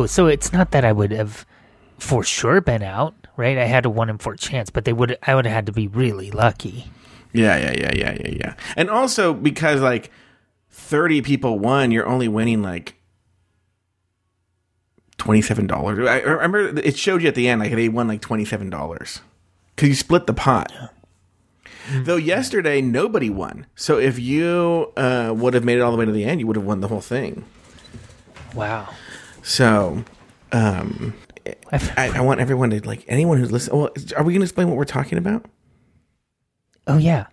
Oh, so it's not that I would have for sure been out, right? I had a one in four chance, but they would I would have had to be really lucky. Yeah, yeah, yeah, yeah, yeah, yeah. And also because like 30 people won, you're only winning like $27. I I remember it showed you at the end like they won like $27 cuz you split the pot. Though yesterday nobody won. So if you uh, would have made it all the way to the end, you would have won the whole thing. Wow. So um I, I want everyone to like anyone who's listening. Well, are we going to explain what we're talking about? Oh yeah.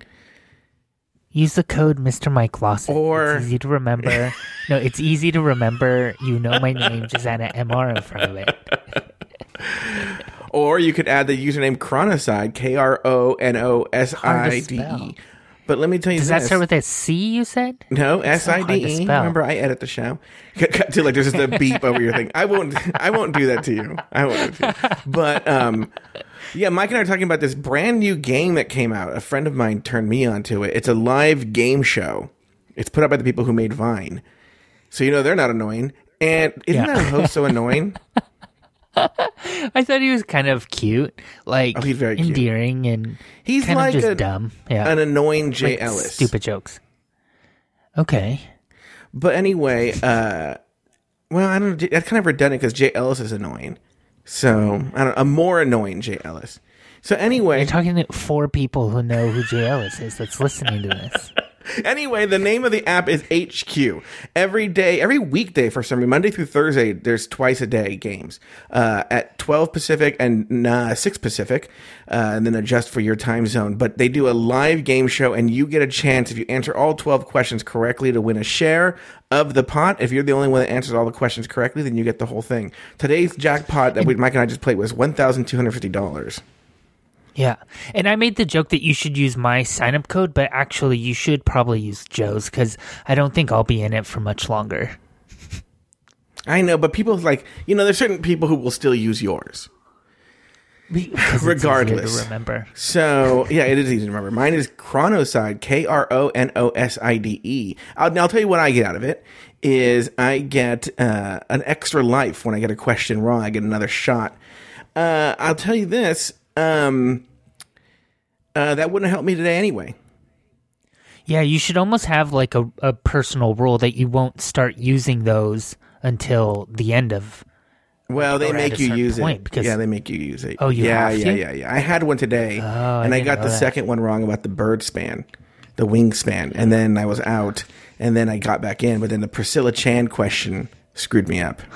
Use the code Mr. Mike Lawson. Or- it's easy to remember. no, it's easy to remember. You know my name, just add an MR in front of it. Or you could add the username Chronoside, K R O N O S I D. E. But let me tell you Does this. that start with a C? You said. no S I D E? Remember, I edit the show. To like there's just a beep over your thing. I won't. I won't do that to you. I won't. You. But um, yeah, Mike and I are talking about this brand new game that came out. A friend of mine turned me onto it. It's a live game show. It's put up by the people who made Vine, so you know they're not annoying. And isn't Yeah. that host so annoying? I thought he was kind of cute, like Oh, he's very cute. endearing, and He's kind like of just a- dumb. Yeah, An annoying Jay Like, Ellis. Stupid jokes. Okay. But anyway, uh, well, I don't know. That's kind of redundant because Jay Ellis is annoying. So I don't. A more annoying Jay Ellis. So anyway, You're talking to four people who know who Jay Ellis is that's listening to this. anyway, the name of the app is HQ. Every day, every weekday for some reason, Monday through Thursday, there's twice a day games uh, at 12 Pacific and uh, 6 Pacific, uh, and then adjust for your time zone. But they do a live game show, and you get a chance if you answer all 12 questions correctly to win a share of the pot. If you're the only one that answers all the questions correctly, then you get the whole thing. Today's jackpot that we, Mike and I just played was $1,250. Yeah. And I made the joke that you should use my sign up code, but actually you should probably use Joe's because I don't think I'll be in it for much longer. I know, but people like, you know, there's certain people who will still use yours. Because it's easier Regardless. to remember. So yeah, it is easy to remember. Mine is Chronoside, K R O N O S I D E. I'll, now I'll tell you what I get out of it is I get uh, an extra life when I get a question wrong. I get another shot. Uh, I'll tell you this. Um, uh, that wouldn't help me today anyway. Yeah, you should almost have like a, a personal rule that you won't start using those until the end of. Well, they make you use it. because- yeah, they make you use it. Oh, you yeah, yeah, yeah, yeah. I had one today, I and I didn't got the that. second one wrong about the bird span, the wingspan, and then I was out, and then I got back in, but then the Priscilla Chan question screwed me up.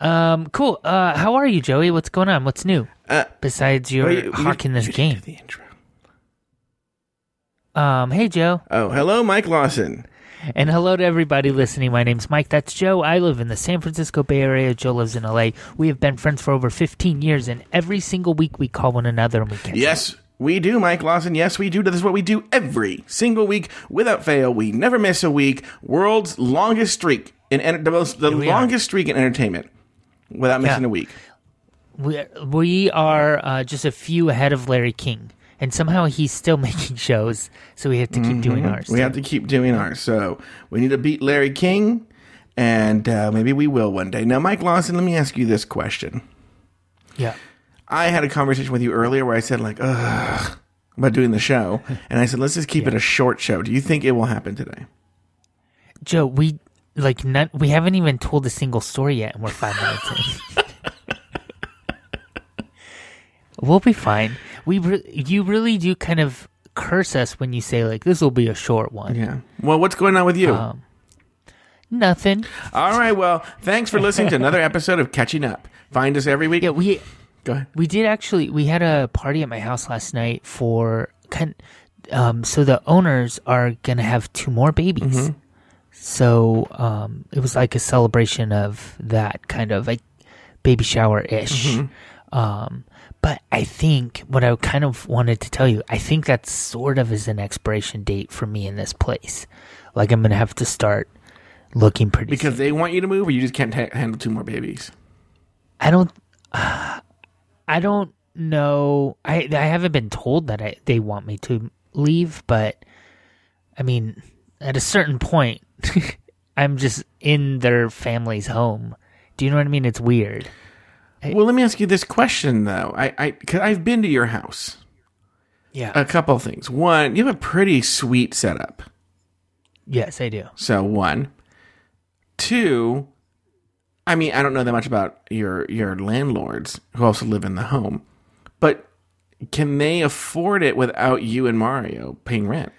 Um, cool. Uh, how are you, Joey? What's going on? What's new? Uh, Besides your you- you- hawking this you game. the intro. Um, hey, Joe. Oh, hello, Mike Lawson. And hello to everybody listening. My name's Mike. That's Joe. I live in the San Francisco Bay Area. Joe lives in LA. We have been friends for over 15 years, and every single week we call one another and we catch Yes, we do, Mike Lawson. Yes, we do. This is what we do every single week without fail. We never miss a week. World's longest streak in enter- the most the we are. longest streak in entertainment without missing Yeah. a week. We, we are uh, just a few ahead of Larry King, and somehow he's still making shows, so we have to keep doing ours. Mm-hmm. We have to keep doing ours. So we need to beat Larry King, and uh, maybe we will one day. Now, Mike Lawson, let me ask you this question. yeah. I had a conversation with you earlier where I said like, ugh, about doing the show, and I said let's just keep it a short show. Do you think it will happen today? Joe, we like not, we haven't even told a single story yet, and we're five minutes in. we'll be fine. We re- you really do kind of curse us when you say like this will be a short one. Yeah. Well, what's going on with you? Um, nothing. All right. Well, thanks for listening to another episode of Catching Up. Find us every week. Yeah, we Go ahead. we did actually we had a party at my house last night for kind um so the owners are gonna have two more babies so um it was like a celebration of that kind of like baby shower ish um but i think what i kind of wanted to tell you i think that sort of is an expiration date for me in this place like i'm gonna have to start looking pretty Because soon. they want you to move, or you just can't ha- handle two more babies. I don't. I don't know. I I haven't been told that I, they want me to leave, but I mean, at a certain point, I'm just in their family's home. Do you know what I mean? It's weird. Well, let me ask you this question though. I, I, cause I've been to your house. Yeah. A couple things. One, you have a pretty sweet setup. yes, I do. So one, two. I mean, I don't know that much about your your landlords who also live in the home, but can they afford it without you and Mario paying rent?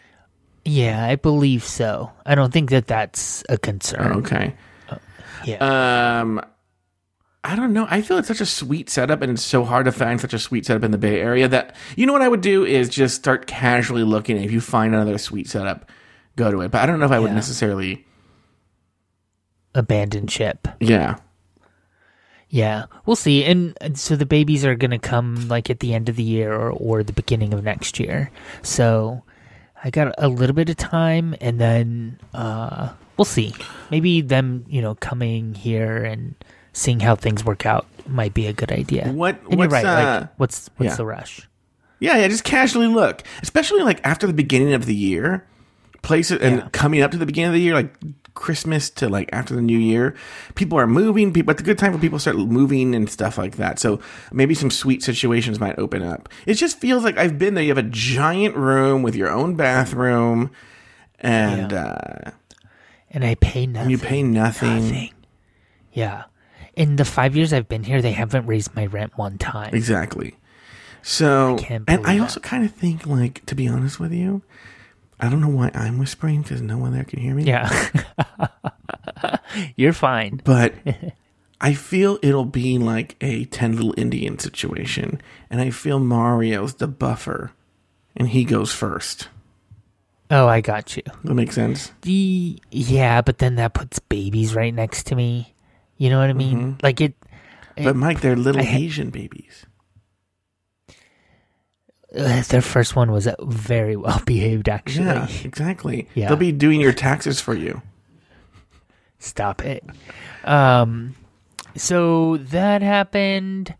Yeah, I believe so. I don't think that that's a concern. Okay. Yeah. Um, I don't know. I feel it's such a sweet setup, and it's so hard to find such a sweet setup in the Bay Area that you know what I would do is just start casually looking. If you find another sweet setup, go to it. But I don't know if I would Yeah. necessarily. abandon ship. Yeah. Yeah, we'll see. And and so the babies are going to come like at the end of the year or, or the beginning of next year. So I got a little bit of time and then uh, we'll see. Maybe them, you know, coming here and seeing how things work out might be a good idea. What- And you're what's, right. uh, like, what's what's yeah. the rush? Yeah, yeah, just casually look. Especially like after the beginning of the year. Places and Yeah. coming up to the beginning of the year, like Christmas to like after the new year, people are moving. People, it's a good time for people start moving and stuff like that. So maybe some sweet situations might open up. It just feels like I've been there. You have a giant room with your own bathroom, and uh, And I pay nothing. you pay nothing. nothing. Yeah. In the five years I've been here, they haven't raised my rent one time. Exactly. So, can't and I that. also kind of think, like, to be honest with you, I don't know why I'm whispering because no one there can hear me. Yeah. You're fine. But I feel it'll be like a 10 little Indian situation. And I feel Mario's the buffer and he goes first. Oh, I got you. That makes sense? The yeah, but then that puts babies right next to me. You know what I mean? Mm-hmm. Like it. But Mike, they're little I Asian babies. Uh, their first one was very well behaved, actually. Yeah, exactly. Yeah. They'll be doing your taxes for you. Stop it. Um, so that happened.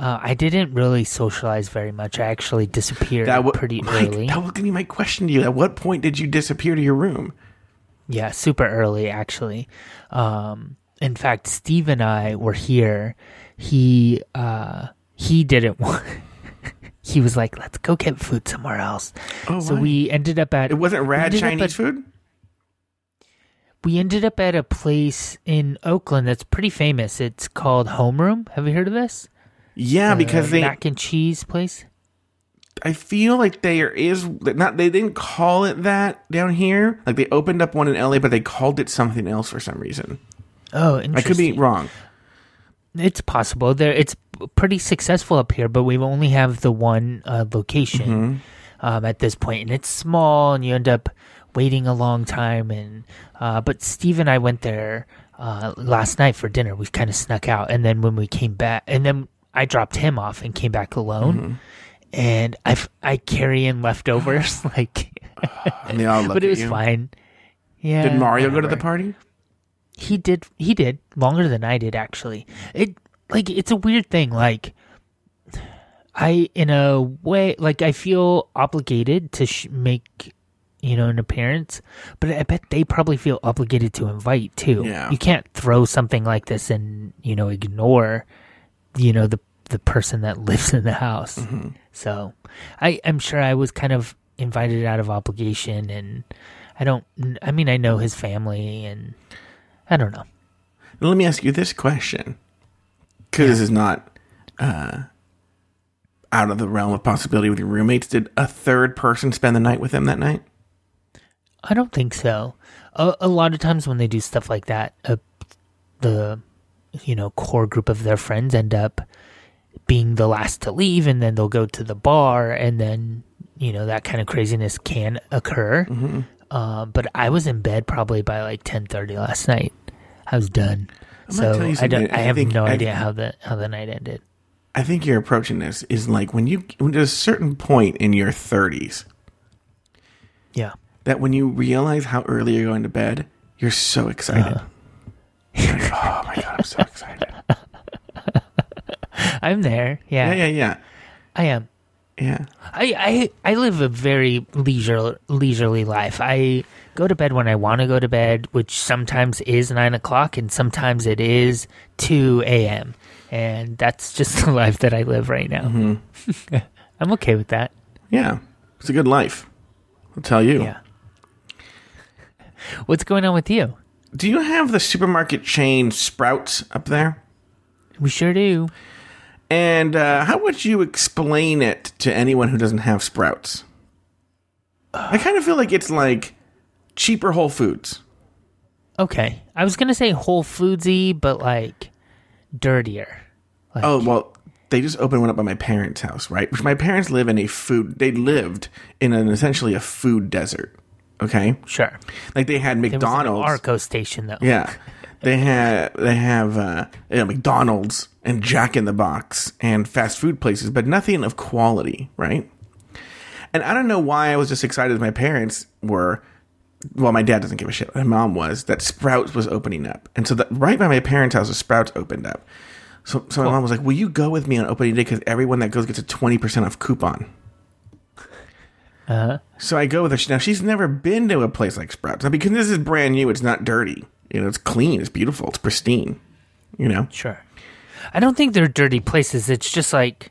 Uh, I didn't really socialize very much. I actually disappeared That wa- pretty Mike, early. That was going to be my question to you. At what point did you disappear to your room? Yeah, super early actually. Um, in fact, Steve and I were here. He uh, he didn't want. He was like, "Let's go get food somewhere else." Oh, so why? we ended up at It wasn't rad Chinese at- food? We ended up at a place in Oakland that's pretty famous. It's called Homeroom. Have you heard of this? Yeah, because they mac and cheese place. I feel like there is not they didn't call it that down here. Like they opened up one in LA, but they called it something else for some reason. Oh, I could be wrong. It's possible. There, it's pretty successful up here, but we only have the one uh, location Mm-hmm. um, at this point, and it's small, and you end up waiting a long time. And uh, but Steve and I went there uh, last night for dinner. We kind of snuck out, and then when we came back, and then I dropped him off and came back alone. Mm-hmm. And I I carry in leftovers, like, And they all look but it was you. fine. Yeah. Did Mario go to the party? He did. He did longer than I did. Actually, it like it's a weird thing. Like, I in a way like I feel obligated to sh- make you know an appearance, but I bet they probably feel obligated to invite too. Yeah. You can't throw something like this and you know ignore you know the the person that lives in the house. Mm-hmm. So, I I'm sure I was kind of invited out of obligation and. I don't. I mean, I know his family, and I don't know. Let me ask you this question, because this is not uh, out of the realm of possibility with your roommates. Did a third person spend the night with them that night? I don't think so. A, a lot of times when they do stuff like that, uh, the you know core group of their friends end up being the last to leave, and then they'll go to the bar, and then you know that kind of craziness can occur. Mm-hmm. Um, but I was in bed probably by like ten thirty last night. I was done. I'm So tell you I don't. I I have think- no I- idea how the how the night ended. I think you're approaching this is like when you when there's a certain point in your 30s Yeah. that when you realize how early you're going to bed, you're so excited. You're like, oh my god, I'm so excited. I'm there. Yeah, Yeah, yeah, yeah. I am. Yeah. I, I I live a very leisure leisurely life. I go to bed when I want to go to bed, which sometimes is nine o'clock and sometimes it is two a.m. And that's just the life that I live right now. Mm-hmm. I'm okay with that. Yeah. It's a good life. I'll tell you. Yeah. What's going on with you? Do you have the supermarket chain Sprouts up there? We sure do. And uh, how would you explain it to anyone who doesn't have Sprouts? I kind of feel like it's like cheaper Whole Foods. Okay. I was gonna say Whole Foodsy, but like dirtier. Like, Oh well, they just opened one up by my parents' house, right? Which my parents live in a food. They lived in an essentially a food desert. Okay, sure. like they had It was an McDonald's. Arco station though. Yeah, they have they have uh, you know, McDonald's and Jack in the Box and fast food places, but nothing of quality, right? And I don't know why I was just excited as my parents were. Well, my dad doesn't give a shit. My mom was that Sprouts was opening up, and so that right by my parents' house, the Sprouts opened up. So, so my mom was like, "Will you go with me on opening day? Because everyone that goes gets a twenty percent off coupon." Uh-huh. So I go with her. Now she's never been to a place like Sprouts. Now because this is brand new, it's not dirty. You know, it's clean, it's beautiful, it's pristine. You know, Sure. I don't think they're dirty places. It's just like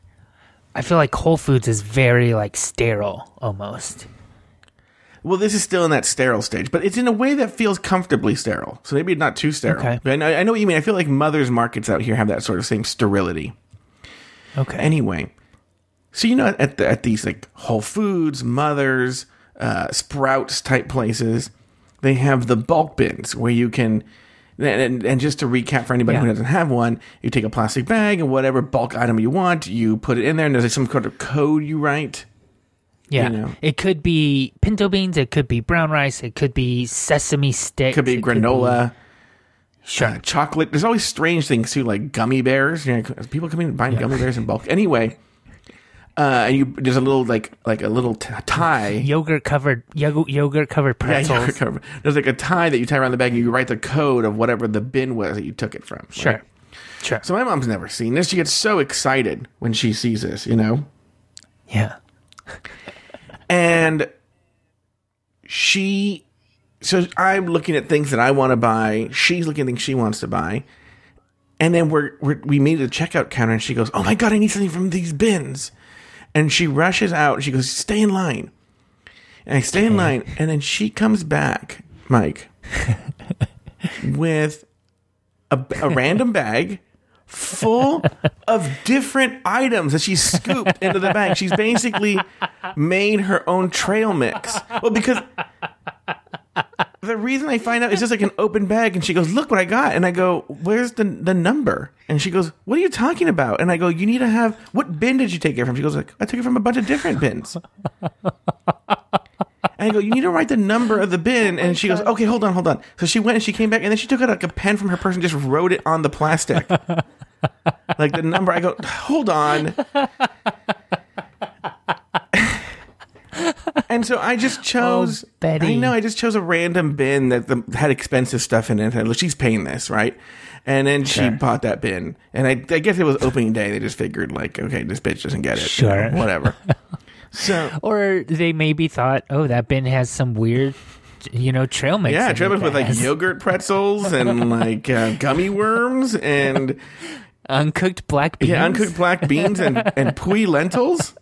I feel like Whole Foods is very like sterile almost. Well, this is still in that sterile stage, but it's in a way that feels comfortably sterile. So maybe not too sterile. Okay. But I know, I know what you mean. I feel like mothers' markets out here have that sort of same sterility. Okay. Anyway, so you know, at the, at these like Whole Foods, Mothers, uh, Sprouts type places, they have the bulk bins where you can. And, and, and just to recap for anybody who doesn't have one, you take a plastic bag and whatever bulk item you want, you put it in there, and there's like some kind of code you write. Yeah. you know. It could be pinto beans, it could be brown rice, it could be sesame sticks. It could be it granola, sure. uh, chocolate. There's always strange things too, like gummy bears. You know, people come in and buying gummy bears in bulk. Anyway, uh, and you there's a little like like a little t- tie. yogurt covered yogurt, yogurt covered Yeah, pretzels. yogurt cover. There's like a tie that you tie around the bag and you write the code of whatever the bin was that you took it from. right? Sure. Sure. So my mom's never seen this. She gets so excited when she sees this, you know? yeah. And she so I'm looking at things that I want to buy. She's looking at things she wants to buy. And then we're, we're we meet at the checkout counter and she goes, Oh my god, I need something from these bins. And she rushes out and she goes, Stay in line. And I stay in line, and then she comes back, Mike, with a, a random bag full of different items that she scooped into the bag. She's basically made her own trail mix. Well, because the reason I find out is just like an open bag, and she goes, "Look what I got," and I go, "Where's the the number?" And she goes, "What are you talking about?" And I go, "You need to have what bin did you take it from?" She goes, "Like I took it from a bunch of different bins." And I go, you need to write the number of the bin. Oh and she goes, okay, hold on, hold on. So she went and she came back and then she took out like a pen from her purse and just wrote it on the plastic. Like the number. I go, hold on. and so I just chose. Oh, Betty. I know, I just chose a random bin that the, had expensive stuff in it. And she's paying this, right? And then she Sure. bought that bin. And I, I guess it was opening day. They just figured, like, okay, this bitch doesn't get it. you know, Sure. whatever. So. Or they maybe thought, oh, that bin has some weird, you know, trail mix. Yeah, trail mix with like yogurt pretzels and like uh, gummy worms and uncooked black beans. yeah, uncooked black beans and and Puy lentils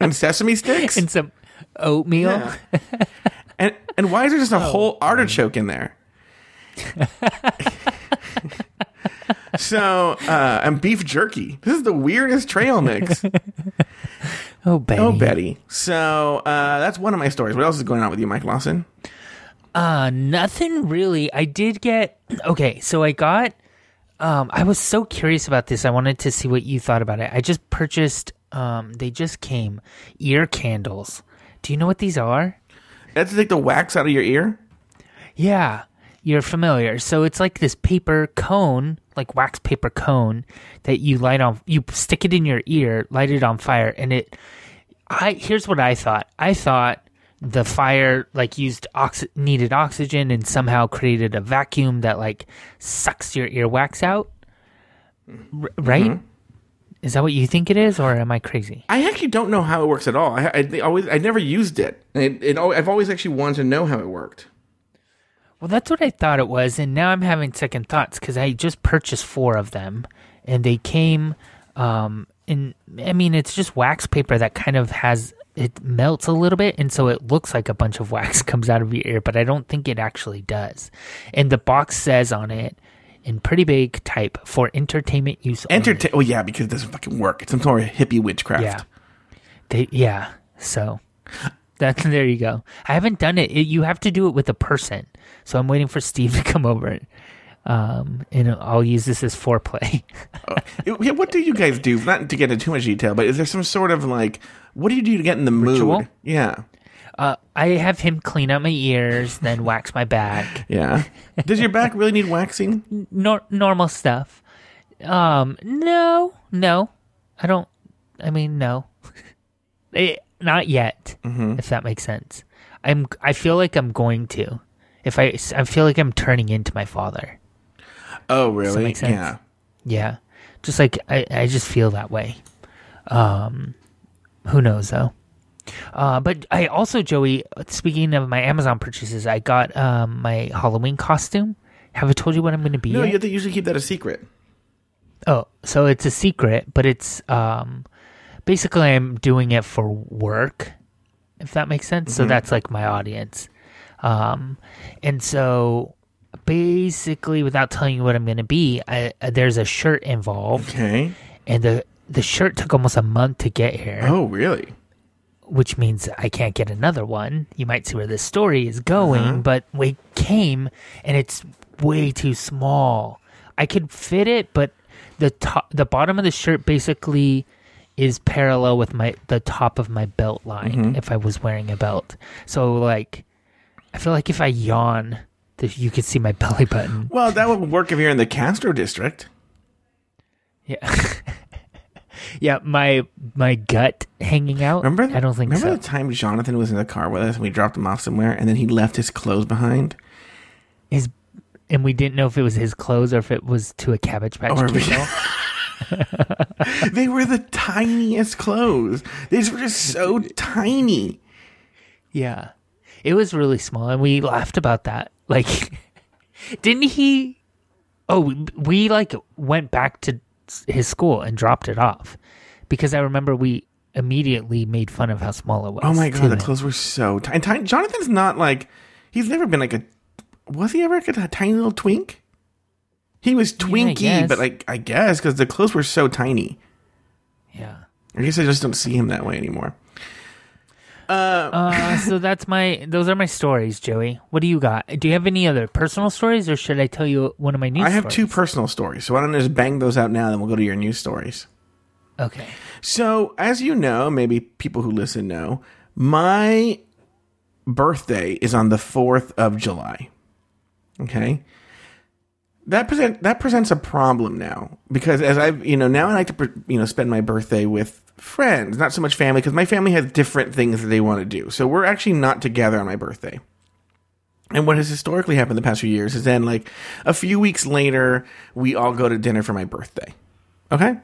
and sesame sticks. and some oatmeal. Yeah. And and why is there just a whole artichoke in there? so uh, and beef jerky. This is the weirdest trail mix. Oh, Betty. Oh, Betty. So uh, that's one of my stories. What else is going on with you, Mike Lawson? Uh, nothing really. I did get okay. So I got. Um, I was so curious about this. I wanted to see what you thought about it. I just purchased. Um, they just came ear candles. Do you know what these are? That's like the wax out of your ear. Yeah, you're familiar. So it's like this paper cone, like wax paper cone that you light on. You stick it in your ear, light it on fire, and it. I here's what I thought. I thought the fire like used oxy- needed oxygen and somehow created a vacuum that like sucks your earwax out. R- right? Is that what you think it is, or am I crazy? I actually don't know how it works at all. I, I always, I never used it. It, it. I've always actually wanted to know how it worked. Well, that's what I thought it was, and now I'm having second thoughts because I just purchased four of them, and they came um, in. I mean, it's just wax paper that kind of has it melts a little bit, and so it looks like a bunch of wax comes out of your ear, but I don't think it actually does. And the box says on it in pretty big type for entertainment use. Entertain. Oh yeah, because it doesn't fucking work. It's some sort of hippie witchcraft. Yeah. They yeah. So that's there you go. I haven't done it. it. You have to do it with a person. So I'm waiting for Steve to come over. Um, and I'll use this as foreplay. uh, what do you guys do? Not to get into too much detail, but is there some sort of like, what do you do to get in the Ritual? mood? Yeah. Uh, I have him clean out my ears, then wax my back. Yeah. Does your back really need waxing? Nor- normal stuff. Um, no, no, I don't. I mean, no, it, eh, not yet. Mm-hmm. If that makes sense. I'm. I feel like I'm going to. If I, I feel like I'm turning into my father. Oh, really? Yeah. Yeah. Just like I, I just feel that way. Um, who knows though? Uh, but I also, Joey, speaking of my Amazon purchases, I got um, my Halloween costume. Have I told you what I'm going to be? No, you have to usually keep that a secret. Oh, so it's a secret, but it's um, basically I'm doing it for work, if that makes sense. Mm-hmm. So that's like my audience. Um, and so basically, without telling you what I'm going to be, I, uh, there's a shirt involved. Okay. And the the shirt took almost a month to get here. Oh, really? which means I can't get another one. You might see where this story is going, uh-huh. but we came and it's way too small. I could fit it, but the top, the bottom of the shirt basically is parallel with my the top of my belt line mm-hmm. if I was wearing a belt. So like, I feel like if I yawn, you could see my belly button. Well, that would work if you're in the Castro district. Yeah. yeah, my my gut hanging out. Remember? I don't think. Remember so. the time Jonathan was in the car with us and we dropped him off somewhere, and then he left his clothes behind. His, and we didn't know if it was his clothes or if it was to a Cabbage Patch Kid. they were the tiniest clothes. These were just so tiny. Yeah, it was really small, and we laughed about that. Like, didn't he? Oh, we like went back to his school and dropped it off because I remember we immediately made fun of how small it was. Oh my god, the clothes were so tiny. tiny. Jonathan's not like he's never been like a was he ever like a tiny little twink? He was twinky, yeah, but like I guess because the clothes were so tiny. Yeah, I guess I just don't see him that way anymore. Uh, uh, so that's my those are my stories, Joey. What do you got? Do you have any other personal stories, or should I tell you one of my news? I have stories? two personal stories, so why don't I just bang those out now, then we'll go to your news stories. Okay. So, as you know, maybe people who listen know, my birthday is on the fourth of July. Okay. That present that presents a problem now because as I've you know now I like to you know spend my birthday with friends, not so much family, because my family has different things that they want to do. So we're actually not together on my birthday. And what has historically happened the past few years is then, like, a few weeks later, we all go to dinner for my birthday. Okay?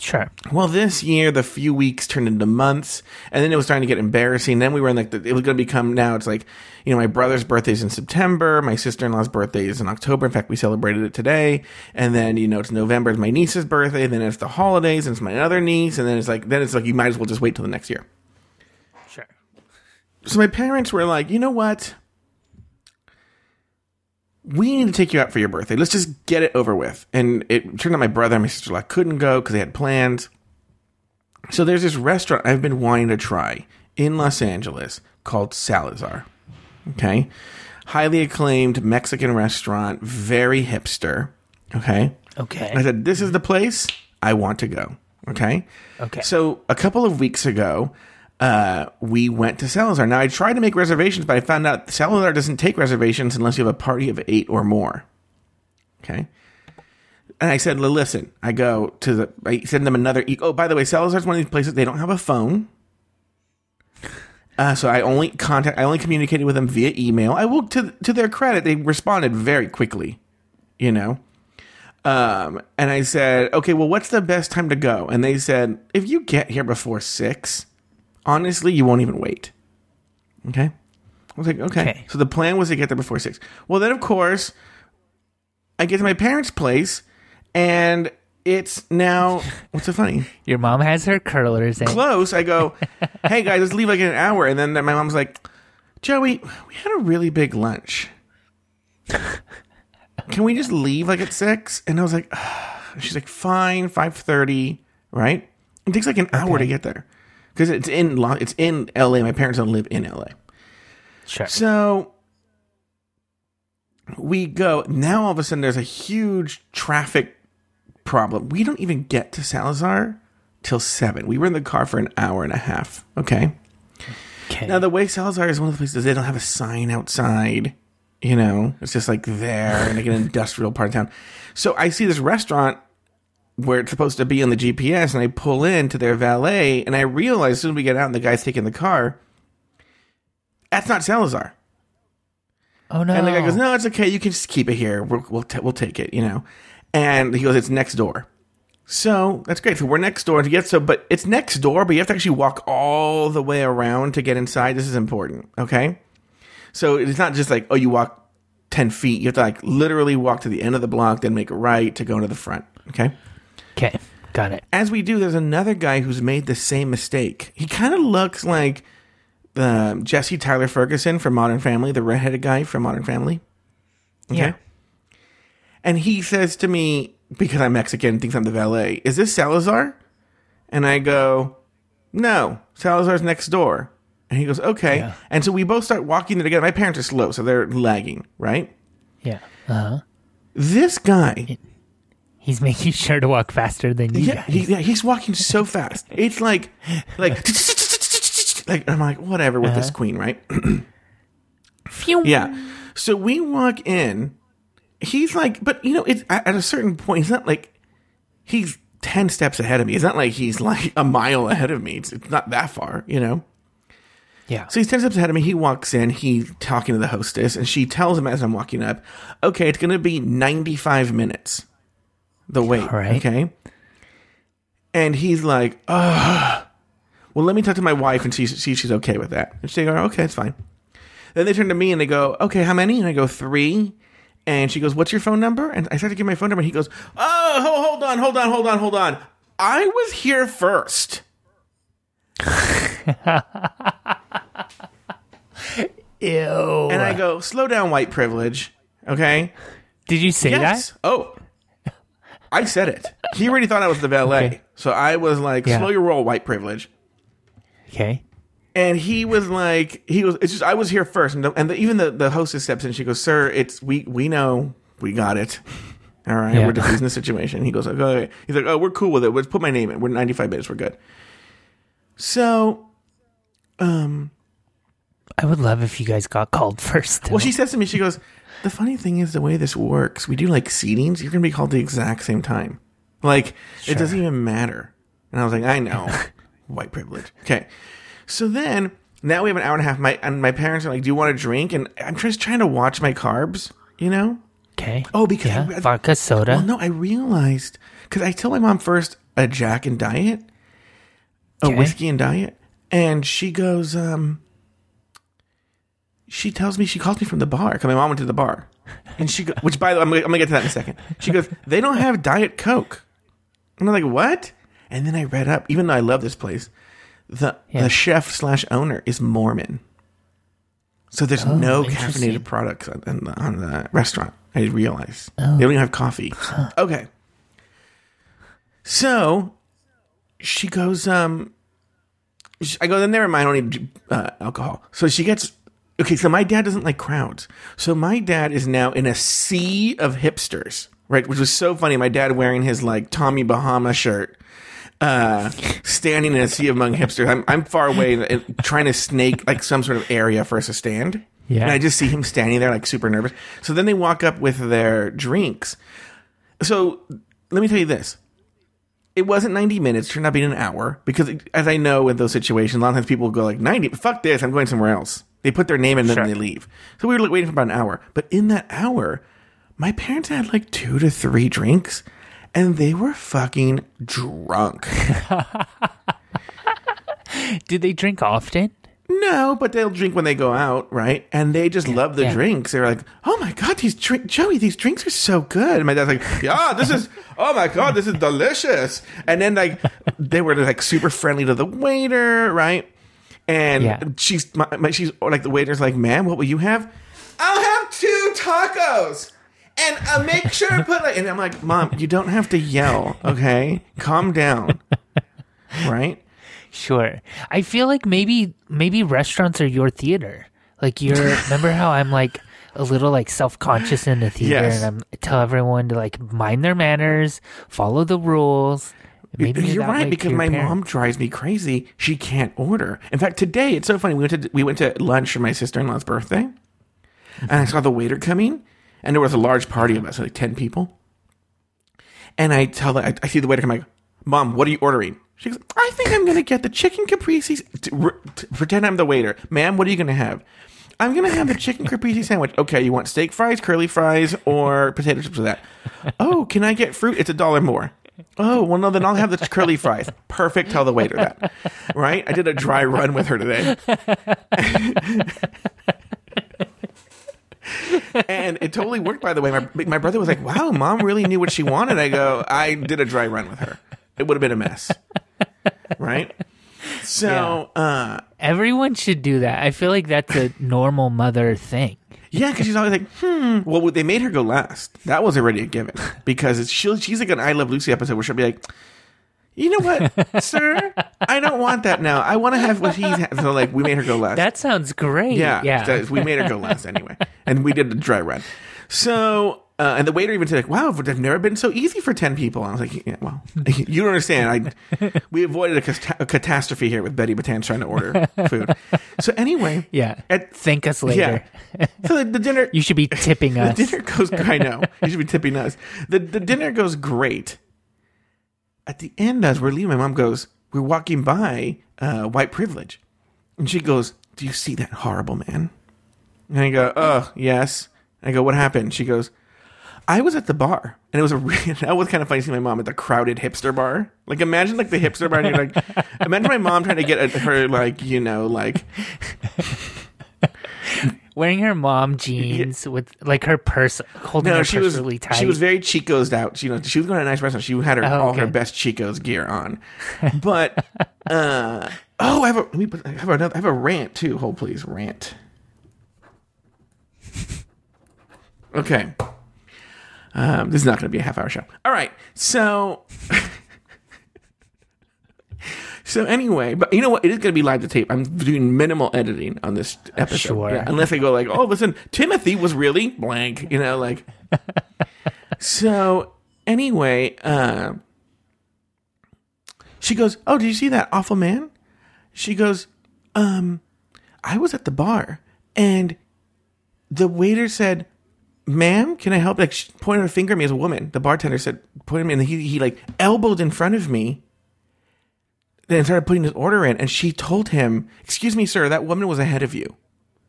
Sure. Well, this year the few weeks turned into months, and then it was starting to get embarrassing. Then we were in like the, it was going to become now. It's like you know my brother's birthday is in September, my sister in law's birthday is in October. In fact, we celebrated it today. And then you know it's November is my niece's birthday. Then it's the holidays, and it's my other niece, and then it's like then it's like you might as well just wait till the next year. Sure. So my parents were like, you know what? We need to take you out for your birthday. Let's just get it over with. And it turned out my brother and my sister in law couldn't go because they had plans. So there's this restaurant I've been wanting to try in Los Angeles called Salazar. Okay. Highly acclaimed Mexican restaurant, very hipster. Okay. Okay. I said, This is the place I want to go. Okay. Okay. So a couple of weeks ago, uh, we went to Salazar. Now I tried to make reservations, but I found out Salazar doesn't take reservations unless you have a party of eight or more. Okay. And I said, listen, I go to the, I send them another, e- oh, by the way, Salazar's one of these places, they don't have a phone. Uh, so I only contact, I only communicated with them via email. I will, to, to their credit, they responded very quickly, you know. Um, and I said, okay, well, what's the best time to go? And they said, if you get here before six, honestly, you won't even wait. Okay. I was like, okay. Okay. So the plan was to get there before six. Well, then, of course, I get to my parents' place, and it's now, what's so funny? Your mom has her curlers and close. I go, hey guys, let's leave like in an hour. And then my mom's like, Joey, we had a really big lunch. Can we just leave like at six? And I was like, she's like, fine, five thirty, right? It takes like an hour to get there because it's in it's in L.A. My parents don't live in L.A. sure. So we go. Now all of a sudden there's a huge traffic problem. We don't even get to Salazar till seven. We were in the car for an hour and a half. Okay. Okay. Now the way Salazar is one of the places they don't have a sign outside. You know, it's just like there in like an industrial part of town. So I see this restaurant where it's supposed to be on the GPS, and I pull in to their valet, and I realize as soon as we get out and the guy's taking the car, that's not Salazar. oh no. And the guy goes, "No, it's okay. You can just keep it here. We'll we'll, ta- we'll take it." You know. And he goes, "It's next door." So that's great. So we're next door to get so, but it's next door, but you have to actually walk all the way around to get inside. This is important. Okay. So it's not just like oh, you walk ten feet. You have to like literally walk to the end of the block, then make a right to go into the front. Okay. Okay. Got it. As we do, there's another guy who's made the same mistake. He kind of looks like the Jesse Tyler Ferguson from Modern Family, the redheaded guy from Modern Family. Okay. Yeah. And he says to me, because I'm Mexican, and thinks I'm the valet, is this Salazar? And I go, no, Salazar's next door. And he goes, okay. Yeah. And so we both start walking there together. My parents are slow, so they're lagging, right? Yeah. Uh huh. This guy, He's making sure to walk faster than you yeah, he, yeah, he's walking so fast. It's like, like, like I'm like, whatever with this uh-huh. queen, right? Yeah. So we walk in. He's like, but you know, it's at a certain point. He's not like he's ten steps ahead of me. It's not like he's like a mile ahead of me. It's, it's not that far, you know. Yeah. So he's ten steps ahead of me. He walks in. He's talking to the hostess, and she tells him as I'm walking up, "Okay, it's going to be 95 minutes. The wait. All right. Okay." And he's like, "Ugh." Well, let me talk to my wife and see, see if she's okay with that. And she go, "Okay, it's fine." Then they turn to me and they go, "Okay, how many?" And I go, three. And she goes, "What's your phone number?" And I start to give my phone number. And he goes, "Oh, hold on, hold on, hold on, hold on. I was here first. Ew. And I go, "Slow down, white privilege." Okay. Did you say Yes. that? Oh, I said it. He already thought I was the valet, Okay. so I was like, Yeah. "Slow your roll, white privilege." Okay. And he was like, he was. It's just I was here first, and, the, and the, even the the hostess steps in. She goes, "Sir, it's we we know we got it. All right, Yeah. we're diffusing the situation." He goes, "Okay." He's like, "Oh, we're cool with it. Let's put my name in. We're ninety five minutes. We're good." So, um, I would love if you guys got called first. well, she says to me, she goes, "The funny thing is the way this works. We do like seatings. You're gonna be called the exact same time. Like it doesn't even matter." And I was like, "I know, white privilege." Okay, so then now we have an hour and a half. My and my parents are like, "Do you want a drink?" And I'm just trying to watch my carbs. You know? okay. Oh, because yeah. I- vodka soda. Well, no, I realized because I told my mom first a Jack and Diet, a Okay. whiskey and diet, and she goes, um, she tells me she calls me from the bar because my mom went to the bar, and she, go, which by the way, I'm gonna, I'm gonna get to that in a second. She goes, they don't have Diet Coke, and I'm like, what? And then I read up, even though I love this place, the Yeah. the chef slash owner is Mormon. So there's no Oh, interesting. caffeinated products on, the, on the restaurant. I realize Oh. they don't even have coffee. Okay. So she goes, um, I go, then never mind, I don't need uh, alcohol. So she gets, okay, so my dad doesn't like crowds. So my dad is now in a sea of hipsters, right? Which was so funny. My dad wearing his like Tommy Bahama shirt, uh, standing in a sea among hipsters. I'm, I'm far away and, trying to snake like some sort of area for us to stand. Yeah. And I just see him standing there like super nervous. So then they walk up with their drinks. So let me tell you this. It wasn't 90 minutes, turned out being an hour, because as I know in those situations, a lot of times people go like, 90, fuck this, I'm going somewhere else. They put their name in and Sure. then they leave. So we were like, waiting for about an hour. But in that hour, my parents had like two to three drinks and they were fucking drunk. Did they drink often? No, but they'll drink when they go out, right? And they just love the yeah. drinks. They're like, "Oh my god, these drink, Joey, these drinks are so good." And my dad's like, "Yeah, this is. Oh my god, this is delicious." And then like they were like super friendly to the waiter, right? And Yeah. she's my, my, she's like the waiter's like, "Ma'am, what will you have?" I'll have two tacos. And uh, make sure to put like, and I'm like, Mom, you don't have to yell, okay? Calm down, right? Sure. I feel like maybe maybe restaurants are your theater. Like you're remember how I'm like a little like self conscious in the theater Yes. and I'm I tell everyone to like mind their manners, follow the rules. Maybe You're way right because my mom drives me crazy. She can't order. In fact, today it's so funny. We went to we went to lunch for my sister in law's birthday, and I saw the waiter coming, and there was a large party of us, like ten people. And I tell I, I see the waiter come like, "Mom, what are you ordering?" She goes, "I think I'm going to get the chicken caprese." T- r- t- pretend I'm the waiter, ma'am. What are you going to have? I'm going to have the chicken caprese sandwich. Okay, you want steak fries, curly fries, or potato chips with that? Oh, can I get fruit? It's a dollar more. Oh, well, no, then I'll have the curly fries. Perfect. Tell the waiter that. Right? I did a dry run with her today. and it totally worked, by the way. My, my brother was like, wow, mom really knew what she wanted. I go, I did a dry run with her. It would have been a mess. Right? So, uh, Everyone should do that. I feel like that's a normal mother thing. Yeah, because she's always like, hmm. Well, they made her go last. That was already a given because it's, she'll, she's like an I Love Lucy episode where she'll be like, you know what, sir? I don't want that now. I want to have what he's. Ha-. So like, we made her go last. That sounds great. yeah, Yeah. so we made her go last anyway, and we did the dry run. So. Uh, and the waiter even said, like, "Wow, they've never been so easy for ten people." I was like, "Yeah, well, you don't understand. I we avoided a, a catastrophe here with Betty Batan trying to order food. So anyway, yeah. at, Thank us later. yeah. So the, the dinner, You should be tipping the us. dinner goes. I know you should be tipping us. The the dinner goes great. At the end, as we're leaving, my mom goes, "We're walking by uh, white privilege," and she goes, "Do you see that horrible man?" And I go, "Oh yes." And I go, "What happened?" She goes, "I was at the bar, and it was a really, that was kind of funny seeing my mom at the crowded hipster bar. Like imagine like the hipster bar, and you're like, imagine my mom trying to get at her like you know like." Wearing her mom jeans with like her purse holding No, her she purse was really tight. she was very Chico's out. You know, she was going to a nice restaurant. She had her Oh, all her best Chico's gear on. But uh oh, I have a let me put, I have another I have a rant too. Hold please, rant. Okay. Um, this is not going to be a half hour show. All right. So So anyway, but you know what? It is going to be live to tape. I'm doing minimal editing on this episode. Sure. Yeah, unless I go like, oh, listen, Timothy was really blank. You know, like. so anyway, uh, she goes, "Oh, did you see that awful man?" She goes, "Um, I was at the bar and the waiter said." Ma'am, can I help? Like, she pointed her finger at me as a woman. The bartender said, pointed at me, and he, he like elbowed in front of me then started putting his order in, and she told him, "Excuse me, sir, that woman was ahead of you."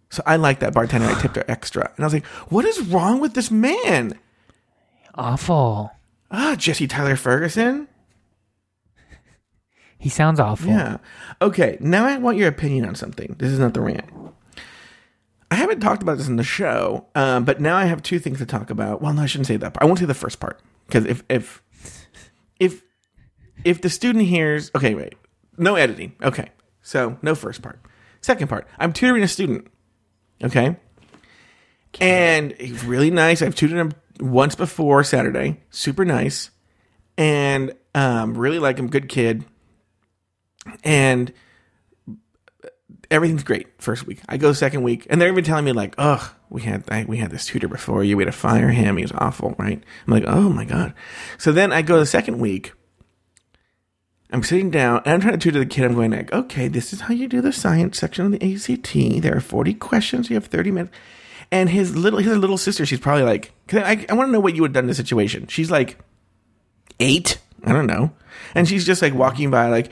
So I like that bartender. I tipped her extra, and I was like, "What is wrong with this man?" awful. Ah, Jesse Tyler Ferguson. He sounds awful. Yeah. Okay. Now I want your opinion on something. This is not the rant. I haven't talked about this in the show, um, but now I have two things to talk about. Well, no, I shouldn't say that. Part. I won't say the first part because if if if if the student hears, okay, wait, no editing. Okay, so no first part. Second part, I'm tutoring a student. Okay, and he's really nice. I've tutored him once before Saturday. Super nice, and um, really like him. Good kid, and everything's great first week. I go second week, and they're even telling me like, "Ugh, we had I, we had this tutor before you. We had to fire him. He was awful." Right? I'm like, "Oh my god." So then I go the second week. I'm sitting down and I'm trying to tutor the kid. I'm going like, "Okay, this is how you do the science section of the ACT. There are 40 questions. You have 30 minutes." And his little his little sister, she's probably like, Cause I, I want to know what you would have done in this situation. She's like eight, I don't know, and she's just like walking by like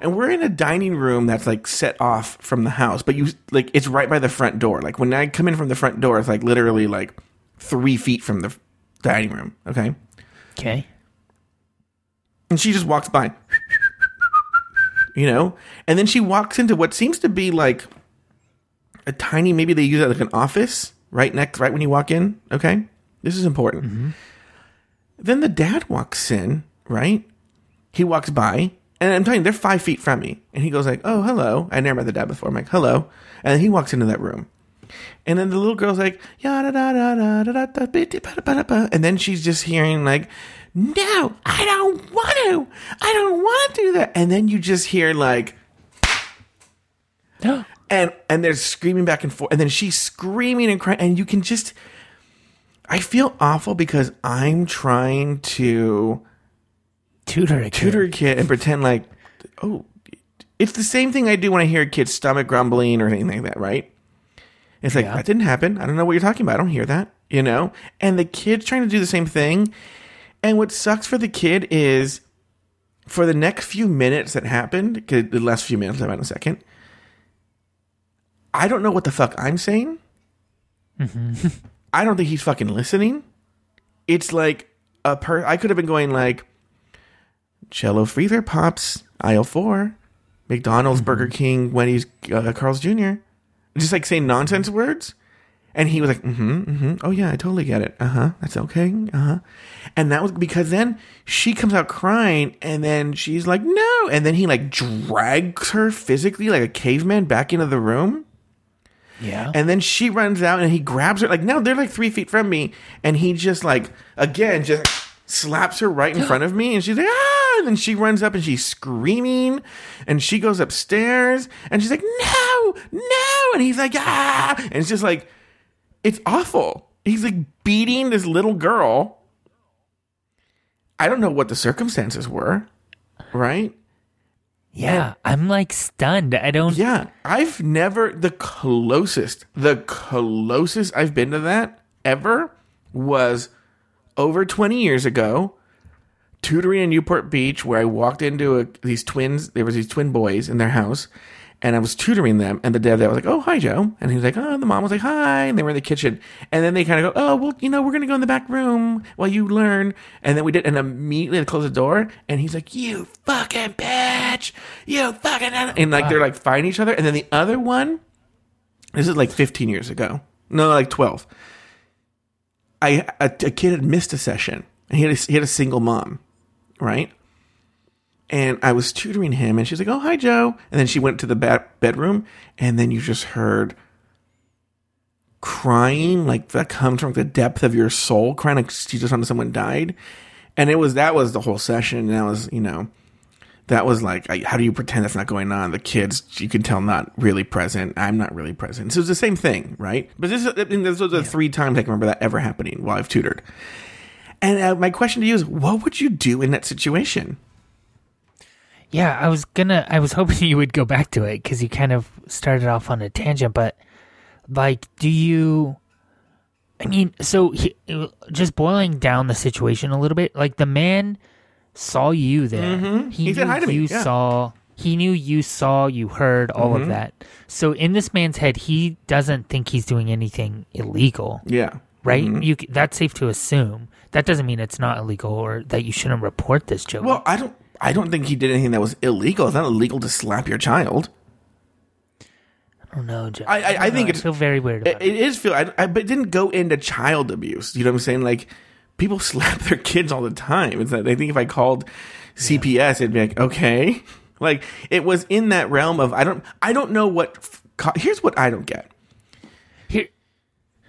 and we're in a dining room that's like set off from the house, but you like it's right by the front door. Like when I come in from the front door, it's like literally like three feet from the dining room. Okay, Okay. and she just walks by, you know, and then she walks into what seems to be like a tiny. Maybe they use it like an office right next, right when you walk in. Okay, this is important. Mm-hmm. Then the dad walks in, right? He walks by, and I'm telling you, they're five feet from me. And he goes like, "Oh, hello." I never met the dad before. I'm like, "Hello," and then he walks into that room, and then the little girl's like, "Yada da da da da da da," bitty, bada, bada, bada," and then she's just hearing like, "No, I don't want to. I don't want to do that." And then you just hear like, and and they're screaming back and forth, and then she's screaming and crying, and you can just. I feel awful because I'm trying to Tutor a kid. tutor a kid and pretend like, oh, it's the same thing I do when I hear a kid's stomach grumbling or anything like that, right? It's like, Yeah. that didn't happen. I don't know what you're talking about. I don't hear that, you know? And the kid's trying to do the same thing. And what sucks for the kid is for the next few minutes that happened, the last few minutes, about in a second, I don't know what the fuck I'm saying. Mm-hmm. I don't think he's fucking listening. It's like a per. I could have been going like, Cello freezer pops aisle four, McDonald's, Burger King, Wendy's, uh, Carl's Jr. Just like saying nonsense words, and he was like, "Mm-hmm, mm-hmm. Oh yeah, I totally get it. Uh huh. That's okay. Uh huh." And that was because then she comes out crying, and then she's like, "No," and then he like drags her physically like a caveman back into the room. Yeah. And then she runs out and he grabs her. Like now they're like three feet from me, and he just like again just slaps her right in front of me, and she's like ah. And then she runs up and she's screaming, and she goes upstairs and she's like no, no, and he's like ah, and it's just like it's awful. He's like beating this little girl. I don't know what the circumstances were, right? yeah. I'm like stunned. I don't. Yeah, I've never the closest, the closest I've been to that ever was over 20 years ago, tutoring in Newport Beach, where I walked into a, these twins. There was these twin boys in their house, and I was tutoring them. And the dad there was like, "Oh, hi, Joe," and he was like, "Oh," the mom was like, "Hi," and they were in the kitchen. And then they kind of go, "Oh, well, you know, we're gonna go in the back room while you learn." And then we did, and immediately they closed the door, and he's like, "You fucking bitch, you fucking," and like they're like fighting each other. And then the other one, this is like 15 years ago, no, like 12. I a, a kid had missed a session, and he had a, he had a single mom, right? And I was tutoring him, and she's like, "Oh, hi, Joe." And then she went to the ba- bedroom, and then you just heard crying, like that comes from the depth of your soul, crying like she just found someone died. And it was that was the whole session. And that was you know, that was like, I- how do you pretend that's not going on? The kids, you can tell, not really present. I'm not really present. So it's the same thing, right? But this, is, I mean, those are the three times I can remember that ever happening while I've tutored. And uh, my question to you is, what would you do in that situation? Yeah, I was gonna. I was hoping you would go back to it because you kind of started off on a tangent. But like, do you? I mean, so he, just boiling down the situation a little bit. Like the man saw you there. Mhm. He, He said knew hi to me, you yeah. saw. He knew you saw. You heard all Mm-hmm. of that. So in this man's head, he doesn't think he's doing anything illegal, Yeah. right? Mm-hmm. You that's safe to assume. That doesn't mean it's not illegal or that you shouldn't report this, Joe. Well, I don't. I don't think he did anything that was illegal. It's not illegal to slap your child. I don't know, Joe. I- I- I think know. it's- feel very weird about it. it is feel, I, I, but it didn't go into child abuse. You know what I'm saying? Like people slap their kids all the time. It's that I think if I called CPS, it'd be like okay, like it was in that realm of I don't I don't know what. f- Here's what I don't get. Here,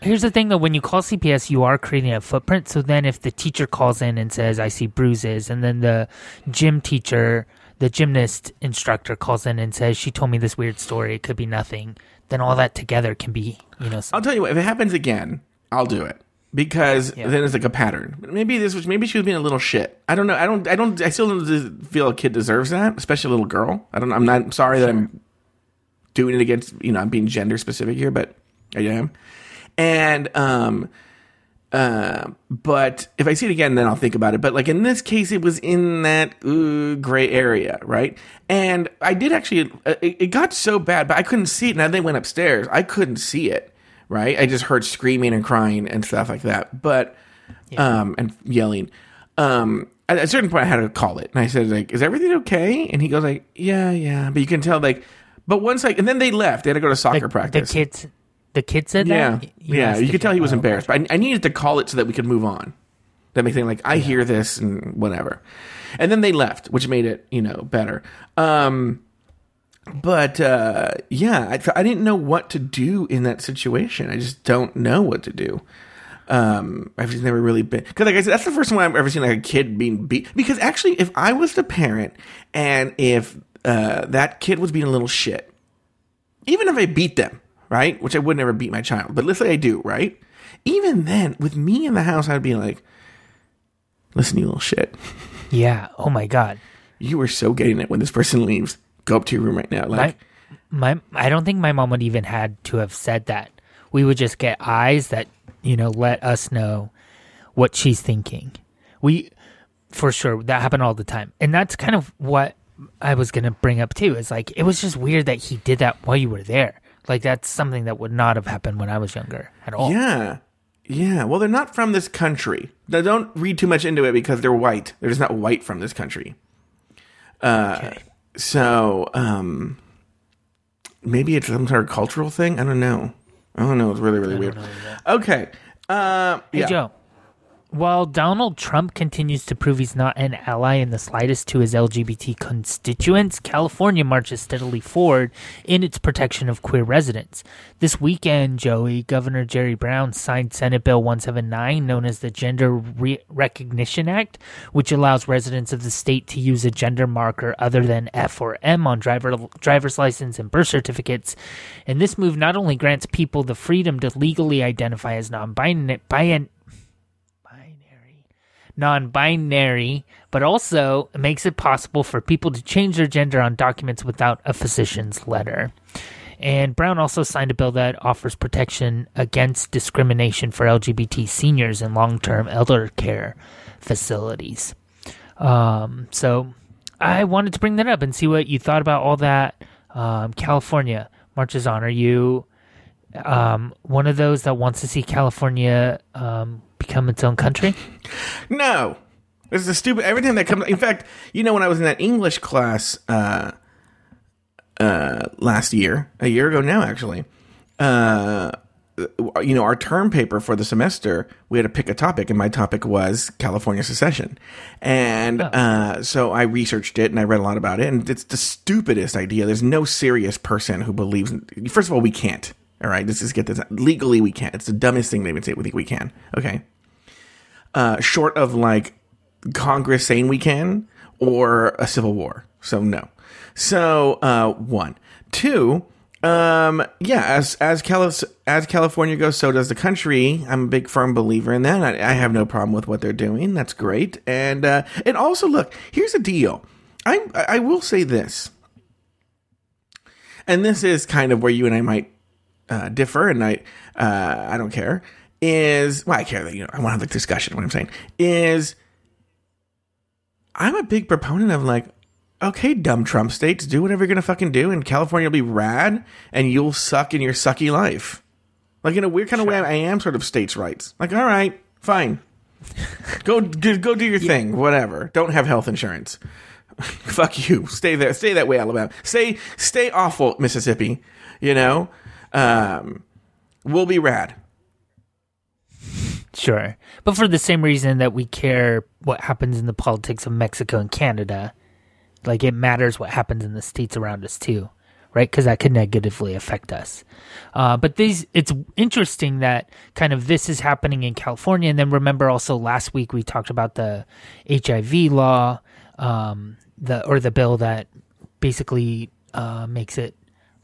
here's the thing though. When you call CPS, you are creating a footprint. So then, if the teacher calls in and says, "I see bruises," and then the gym teacher, the gymnast instructor, calls in and says, "She told me this weird story. It could be nothing." Then all that together can be, you know, some- I'll tell you what. If it happens again, I'll do it because Yeah. then it's like a pattern. Maybe this was maybe she was being a little shit. I don't know. I don't. I don't. I still don't feel a kid deserves that, especially a little girl. I don't. Know. I'm not I'm sorry that I'm doing it against. You know, I'm being gender specific here, but I am. And um, Uh, but if I see it again, then I'll think about it. But like in this case, it was in that uh, gray area, right? And I did actually, uh, it, it, got so bad, but I couldn't see it. Now they went upstairs. I couldn't see it, right? I just heard screaming and crying and stuff like that. But, yeah. um, and yelling. Um, at a certain point, I had to call it, and I said, "Like, is everything okay?" And he goes, "Like, yeah, yeah." But you can tell, like, but once like, and then they left. They had to go to soccer the, practice. The kids, the kid said yeah, that. yeah. You could tell he was embarrassed, but I, I, needed to call it so that we could move on. That makes thing like I yeah. hear this and whatever. And then they left, which made it you know better. Um, but uh, yeah, I, I didn't know what to do in that situation. I just don't know what to do. Um, I've just never really been because, like I said, that's the first time I've ever seen like a kid being beat. Because actually, if I was the parent and if uh, that kid was being a little shit, even if I beat them, right, which I would never beat my child, but let's say I do, right, even then, with me in the house, I'd be like, "Listen, you little shit." Yeah. Oh my god. You were so getting it when this person leaves. Go up to your room right now. Like, my, my I don't think my mom would even had to have said that. We would just get eyes that you know, let us know what she's thinking. We, for sure, that happened all the time. And that's kind of what I was going to bring up too. Is like, it was just weird that he did that while you were there. Like, that's something that would not have happened when I was younger at all. Yeah. Yeah. Well, they're not from this country. Now, don't read too much into it because they're white. They're just not white from this country. Uh, okay. So, um, maybe it's some sort of cultural thing. I don't know. I don't know. It's really, really weird. Okay. Uh, hey, yeah. Joe. While Donald Trump continues to prove he's not an ally in the slightest to his LGBT constituents, California marches steadily forward in its protection of queer residents. This weekend, Joey, Governor Jerry Brown signed Senate Bill 179, known as the Gender Re- Recognition Act, which allows residents of the state to use a gender marker other than F or M on driver driver's license and birth certificates. And this move not only grants people the freedom to legally identify as non-binary non binary, but also makes it possible for people to change their gender on documents without a physician's letter. And Brown also signed a bill that offers protection against discrimination for LGBT seniors in long term elder care facilities. Um, so I wanted to bring that up and see what you thought about all that. Um, California marches on. Are you um, one of those that wants to see California um, become its own country? No. It's a stupid everything that comes in fact, you know when I was in that English class uh uh last year, a year ago now actually. Uh you know, our term paper for the semester, we had to pick a topic, and my topic was California secession. And oh. uh, so I researched it and I read a lot about it, and it's the stupidest idea. There's no serious person who believes. In, first of all, we can't. All right, let's just get this. Legally, we can't. It's the dumbest thing they would say. We think we can. Okay uh, short of like Congress saying we can or a civil war. So no. So uh, one, two. Um, yeah, as as as California goes, so does the country. I'm a big firm believer in that. I, I have no problem with what they're doing. That's great. And uh, and also, look, here's the deal. I I will say this, and this is kind of where you and I might uh, differ, and I uh, I don't care is well, I care that you know I want to have the discussion. What I'm saying is, I'm a big proponent of like, okay, dumb Trump states, do whatever you're gonna fucking do, and California will be rad, and you'll suck in your sucky life. Like in a weird kind of way, I am sort of states' rights. Like, all right, fine, go go do your yeah. thing, whatever. Don't have health insurance. Fuck you. Stay there. Stay that way, Alabama. Stay stay awful, Mississippi. You know, um, we'll be rad. Sure. But for the same reason that we care what happens in the politics of Mexico and Canada, like it matters what happens in the states around us too, right? Because that could negatively affect us. Uh, but these, it's interesting that kind of this is happening in California. And then remember also last week we talked about the HIV law, um, the, or the bill that basically uh, makes it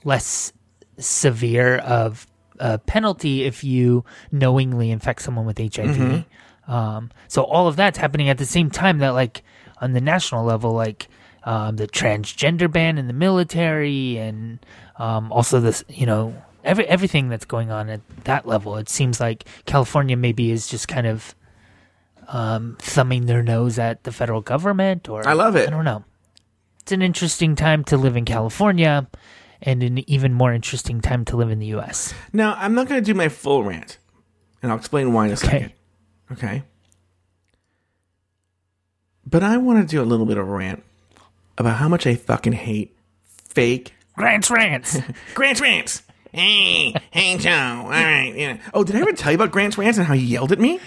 less severe of a penalty if you knowingly infect someone with HIV. Mm-hmm. Um, so all of that's happening at the same time that like on the national level, like um, the transgender ban in the military and um, also this, you know, every everything that's going on at that level. It seems like California maybe is just kind of um, thumbing their nose at the federal government, or I love it. I don't know. It's an interesting time to live in California, and an even more interesting time to live in the U.S. Now, I'm not going to do my full rant, and I'll explain why in a second. Okay. But I want to do a little bit of a rant about how much I fucking hate fake Grant's rants. Grant's rants. Hey, hey, Joe. All right. Yeah. Oh, did I ever tell you about Grant's rants and how he yelled at me?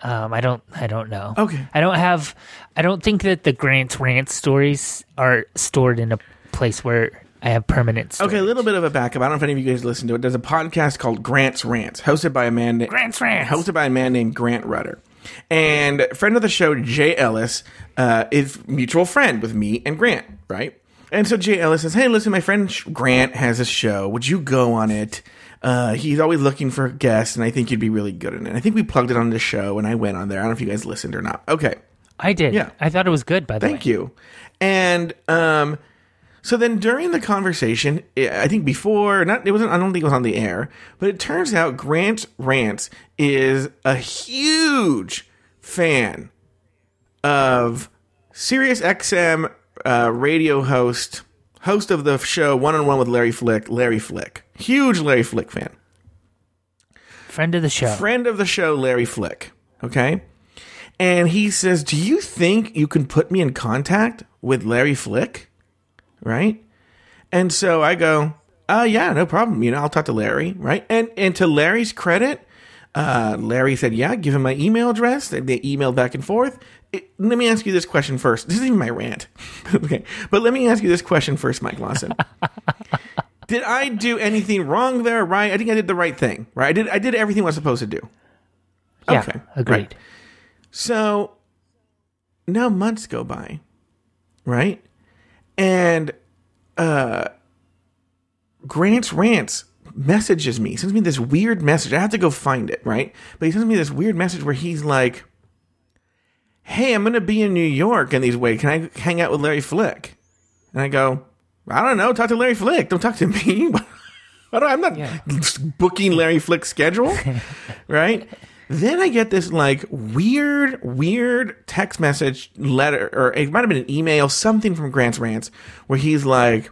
Um, I don't. I don't know. Okay. I don't have. I don't think that the Grant's rant stories are stored in a place where I have permanent. Storage. Okay, a little bit of a backup. I don't know if any of you guys listen to it. There's a podcast called Grant's Rants, hosted by a man named Grant's rants. hosted by a man named Grant Rudder. And friend of the show, Jay Ellis, uh, is mutual friend with me and Grant, right? And so Jay Ellis says, "Hey, listen, my friend Grant has a show. Would you go on it? Uh, he's always looking for guests, and I think you'd be really good in it. I think we plugged it on the show, and I went on there. I don't know if you guys listened or not. Okay, I did. Yeah. I thought it was good. By the Thank way. Thank you. And um, so then during the conversation, I think before not it wasn't. I don't think it was on the air, but it turns out Grant Rants is a huge fan of Sirius XM uh, radio host, host of the show One on One with Larry Flick, Larry Flick, huge Larry Flick fan Friend of the show. friend of the show, Larry Flick. Okay. And he says, Do you think you can put me in contact with Larry Flick? Right. And so I go, uh, yeah, no problem. You know, I'll talk to Larry. Right. And, and to Larry's credit, uh, Larry said, yeah, give him my email address. They, they emailed back and forth. It- let me ask you this question first. This isn't even my rant. okay. But let me ask you this question first, Mike Lawson. did I do anything wrong there? Right. I think I did the right thing. Right. I did, I did everything I was supposed to do. yeah. okay, Agreed. right. So now months go by, right? And uh Grant's Rants messages me, sends me this weird message. I have to go find it, right? But he sends me this weird message where he's like, Hey, I'm gonna be in New York in these ways. Can I hang out with Larry Flick? And I go, I don't know, talk to Larry Flick. Don't talk to me. I'm not Yeah. booking Larry Flick's schedule, right? Then I get this like weird, weird text message letter, or it might have been an email, something from Grant's Rants, where he's like,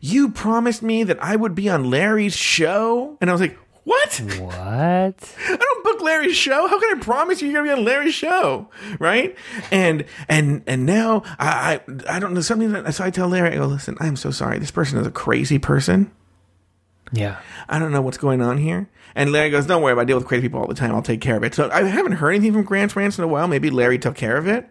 You promised me that I would be on Larry's show? And I was like, What? What? I don't book Larry's show. How can I promise you you're gonna be on Larry's show, right? And and and now I I, I don't know something. That, so I tell Larry, I go, listen, I'm so sorry. This person is a crazy person. Yeah. I don't know what's going on here. And Larry goes, don't worry. I deal with crazy people all the time. I'll take care of it. So I haven't heard anything from Grant's Rants in a while. Maybe Larry took care of it.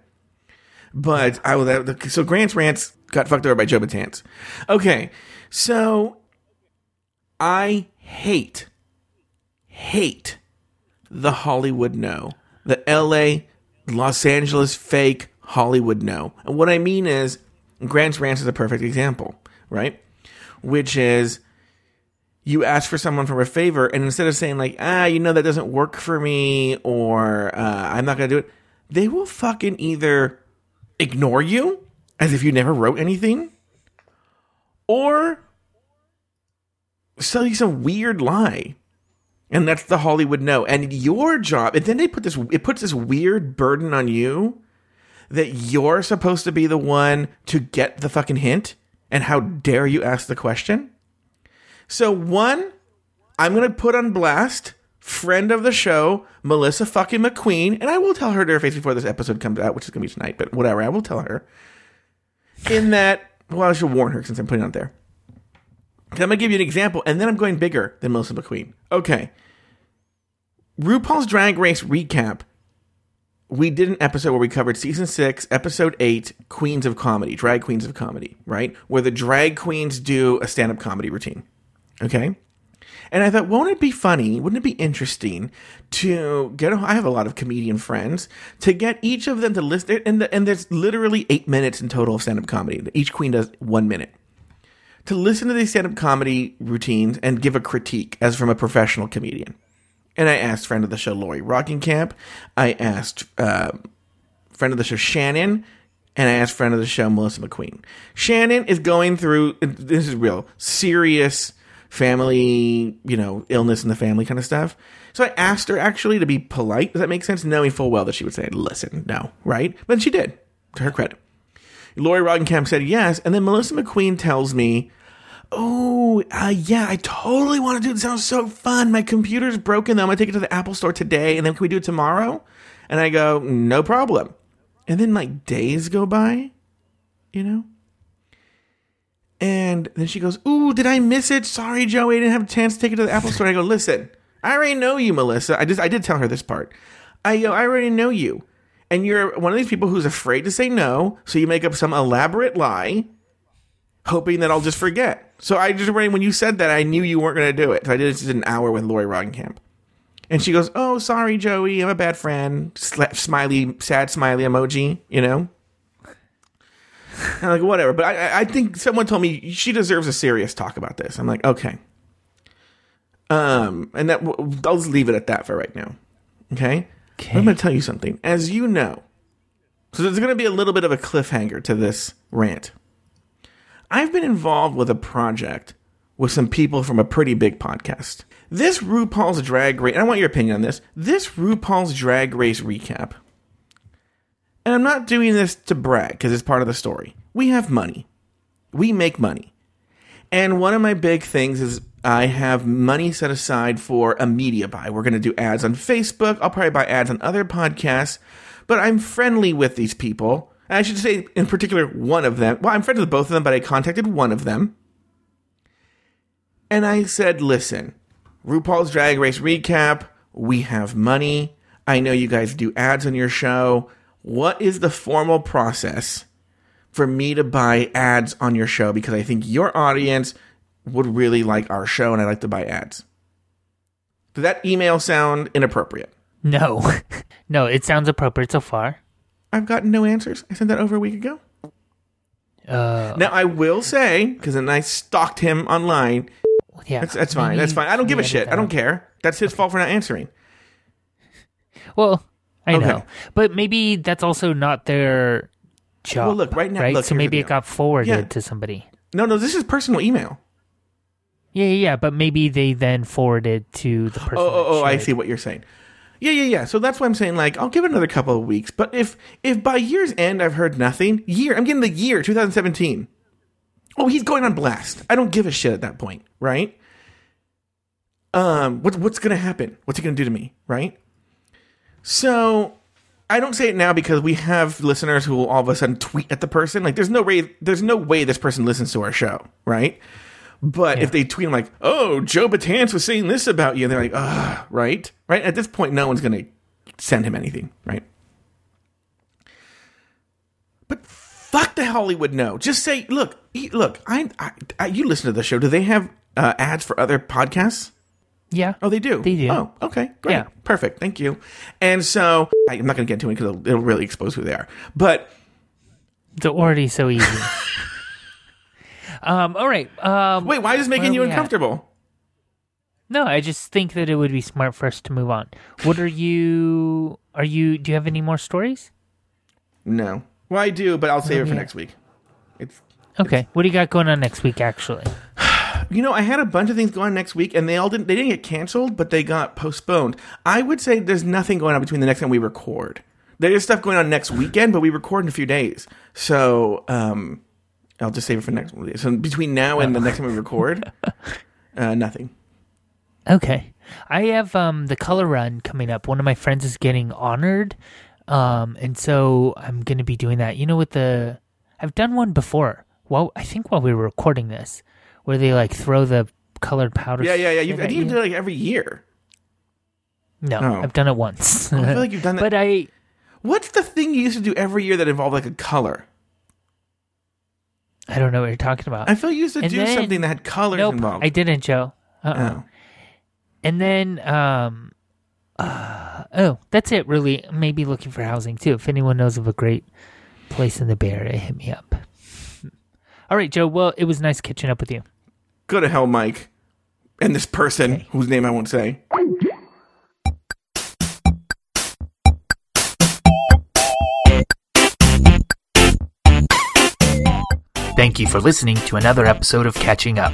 But I will. So Grant's Rants got fucked over by Joe Betance. Okay, so I hate, hate the Hollywood no, the L.A., Los Angeles fake Hollywood no. And what I mean is, Grant's Rants is a perfect example, right? Which is you ask for someone for a favor, and instead of saying like, ah, you know that doesn't work for me, or uh, I'm not gonna do it, they will fucking either ignore you as if you never wrote anything, or sell you some weird lie. And that's the Hollywood no. And your job, and then they put this, it puts this weird burden on you that you're supposed to be the one to get the fucking hint. And how dare you ask the question? So, one, I'm to put on blast friend of the show, Melissa fucking McQueen, and I will tell her to her face before this episode comes out, which is to be tonight, but whatever, I will tell her. In that, well, I should warn her since I'm putting it out there. I'm to give you an example, and then I'm going bigger than Melissa McQueen. Okay. RuPaul's Drag Race recap. We did an episode where we covered season six, episode eight, Queens of Comedy, drag queens of comedy, right? Where the drag queens do a stand up comedy routine. Okay. And I thought, won't it be funny? Wouldn't it be interesting to get? I have a lot of comedian friends to get each of them to list it, and the, and there's literally eight minutes in total of stand up comedy. Each queen does one minute to listen to these stand up comedy routines and give a critique as from a professional comedian. And I asked friend of the show Lori Roggenkamp. I asked uh, friend of the show Shannon, and I asked friend of the show Melissa McQueen. Shannon is going through this is real serious family, you know, illness in the family kind of stuff. So I asked her actually to be polite. Does that make sense? Knowing full well that she would say, listen, no, right? But she did, to her credit. Lori Roggenkamp said yes. And then Melissa McQueen tells me, Oh, uh, yeah, I totally want to do it. Sounds so fun. My computer's broken though. I'm going to take it to the Apple store today. And then can we do it tomorrow? And I go, No problem. And then like days go by, you know? And then she goes, Ooh, did I miss it? Sorry, Joey. I didn't have a chance to take it to the Apple store. I go, Listen, I already know you, Melissa. I just, I did tell her this part. I go, I already know you. And you're one of these people who's afraid to say no. So you make up some elaborate lie, hoping that I'll just forget. So I just, when you said that, I knew you weren't going to do it. So I did an hour with Lori Roggenkamp. And she goes, Oh, sorry, Joey. I'm a bad friend. Smiley, sad smiley emoji, you know? Like, whatever. But I, I think someone told me she deserves a serious talk about this. I'm like, okay. Um, and that I'll just leave it at that for right now. Okay. okay. I'm going to tell you something. As you know, so there's going to be a little bit of a cliffhanger to this rant. I've been involved with a project with some people from a pretty big podcast. This RuPaul's Drag Race, and I want your opinion on this. This RuPaul's Drag Race recap and I'm not doing this to brag because it's part of the story. We have money. We make money. And one of my big things is I have money set aside for a media buy. We're going to do ads on Facebook. I'll probably buy ads on other podcasts, but I'm friendly with these people. And I should say, in particular, one of them. Well, I'm friends with both of them, but I contacted one of them. And I said, listen, RuPaul's Drag Race recap, we have money. I know you guys do ads on your show what is the formal process for me to buy ads on your show? Because I think your audience would really like our show and I'd like to buy ads. Does that email sound inappropriate? No. no, it sounds appropriate so far. I've gotten no answers. I sent that over a week ago. Uh, now I will say, because then I stalked him online. Yeah, that's, that's fine. That's fine. I don't give a shit. I don't care. That's his fault for not answering. Well, I okay. know, but maybe that's also not their job. Well, look right now, right? Look, so maybe it got forwarded yeah. to somebody. No, no, this is personal email. Yeah, yeah, yeah, but maybe they then forwarded to the person. Oh, oh, oh I see what you're saying. Yeah, yeah, yeah. So that's why I'm saying like I'll give it another couple of weeks. But if if by year's end I've heard nothing, year I'm getting the year 2017. Oh, he's going on blast. I don't give a shit at that point, right? Um, what's what's gonna happen? What's he gonna do to me, right? So I don't say it now because we have listeners who will all of a sudden tweet at the person. Like, there's no way, there's no way this person listens to our show, right? But yeah. if they tweet, like, "Oh, Joe Betance was saying this about you," and they're like, "Ah, right, right." At this point, no one's gonna send him anything, right? But fuck the Hollywood no. Just say, "Look, look, I, I, I you listen to the show. Do they have uh, ads for other podcasts?" Yeah. Oh, they do. They do. Oh, okay, great, yeah. perfect. Thank you. And so I'm not going to get into it because it'll, it'll, really expose who they are. But it's already so easy. um. All right. Um. Wait. Why is this making you uncomfortable? At? No, I just think that it would be smart for us to move on. What are you? Are you? Do you have any more stories? No. Well, I do, but I'll save oh, it for yeah. next week. It's okay. It's, what do you got going on next week? Actually. You know, I had a bunch of things going on next week, and they all didn't. They didn't get canceled, but they got postponed. I would say there's nothing going on between the next time we record. There's stuff going on next weekend, but we record in a few days. So um, I'll just save it for next. So between now and the next time we record, uh, nothing. Okay, I have um, the color run coming up. One of my friends is getting honored, um, and so I'm going to be doing that. You know, with the I've done one before. Well, I think while we were recording this, where they like throw the colored powder. Yeah, yeah, yeah. You, I think you do it like every year. No, oh. I've done it once. Oh, I feel like you've done that. but I. What's the thing you used to do every year that involved like a color? I don't know what you're talking about. I feel you used to and do then, something that had colors nope, involved. I didn't, Joe. Uh oh. And then, um, uh, oh, that's it. Really, maybe looking for housing too. If anyone knows of a great place in the Bay Area, hit me up. All right, Joe. Well, it was nice catching up with you. Go to hell, Mike. And this person, okay. whose name I won't say. Thank you for listening to another episode of Catching Up.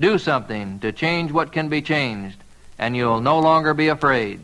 Do something to change what can be changed, and you'll no longer be afraid.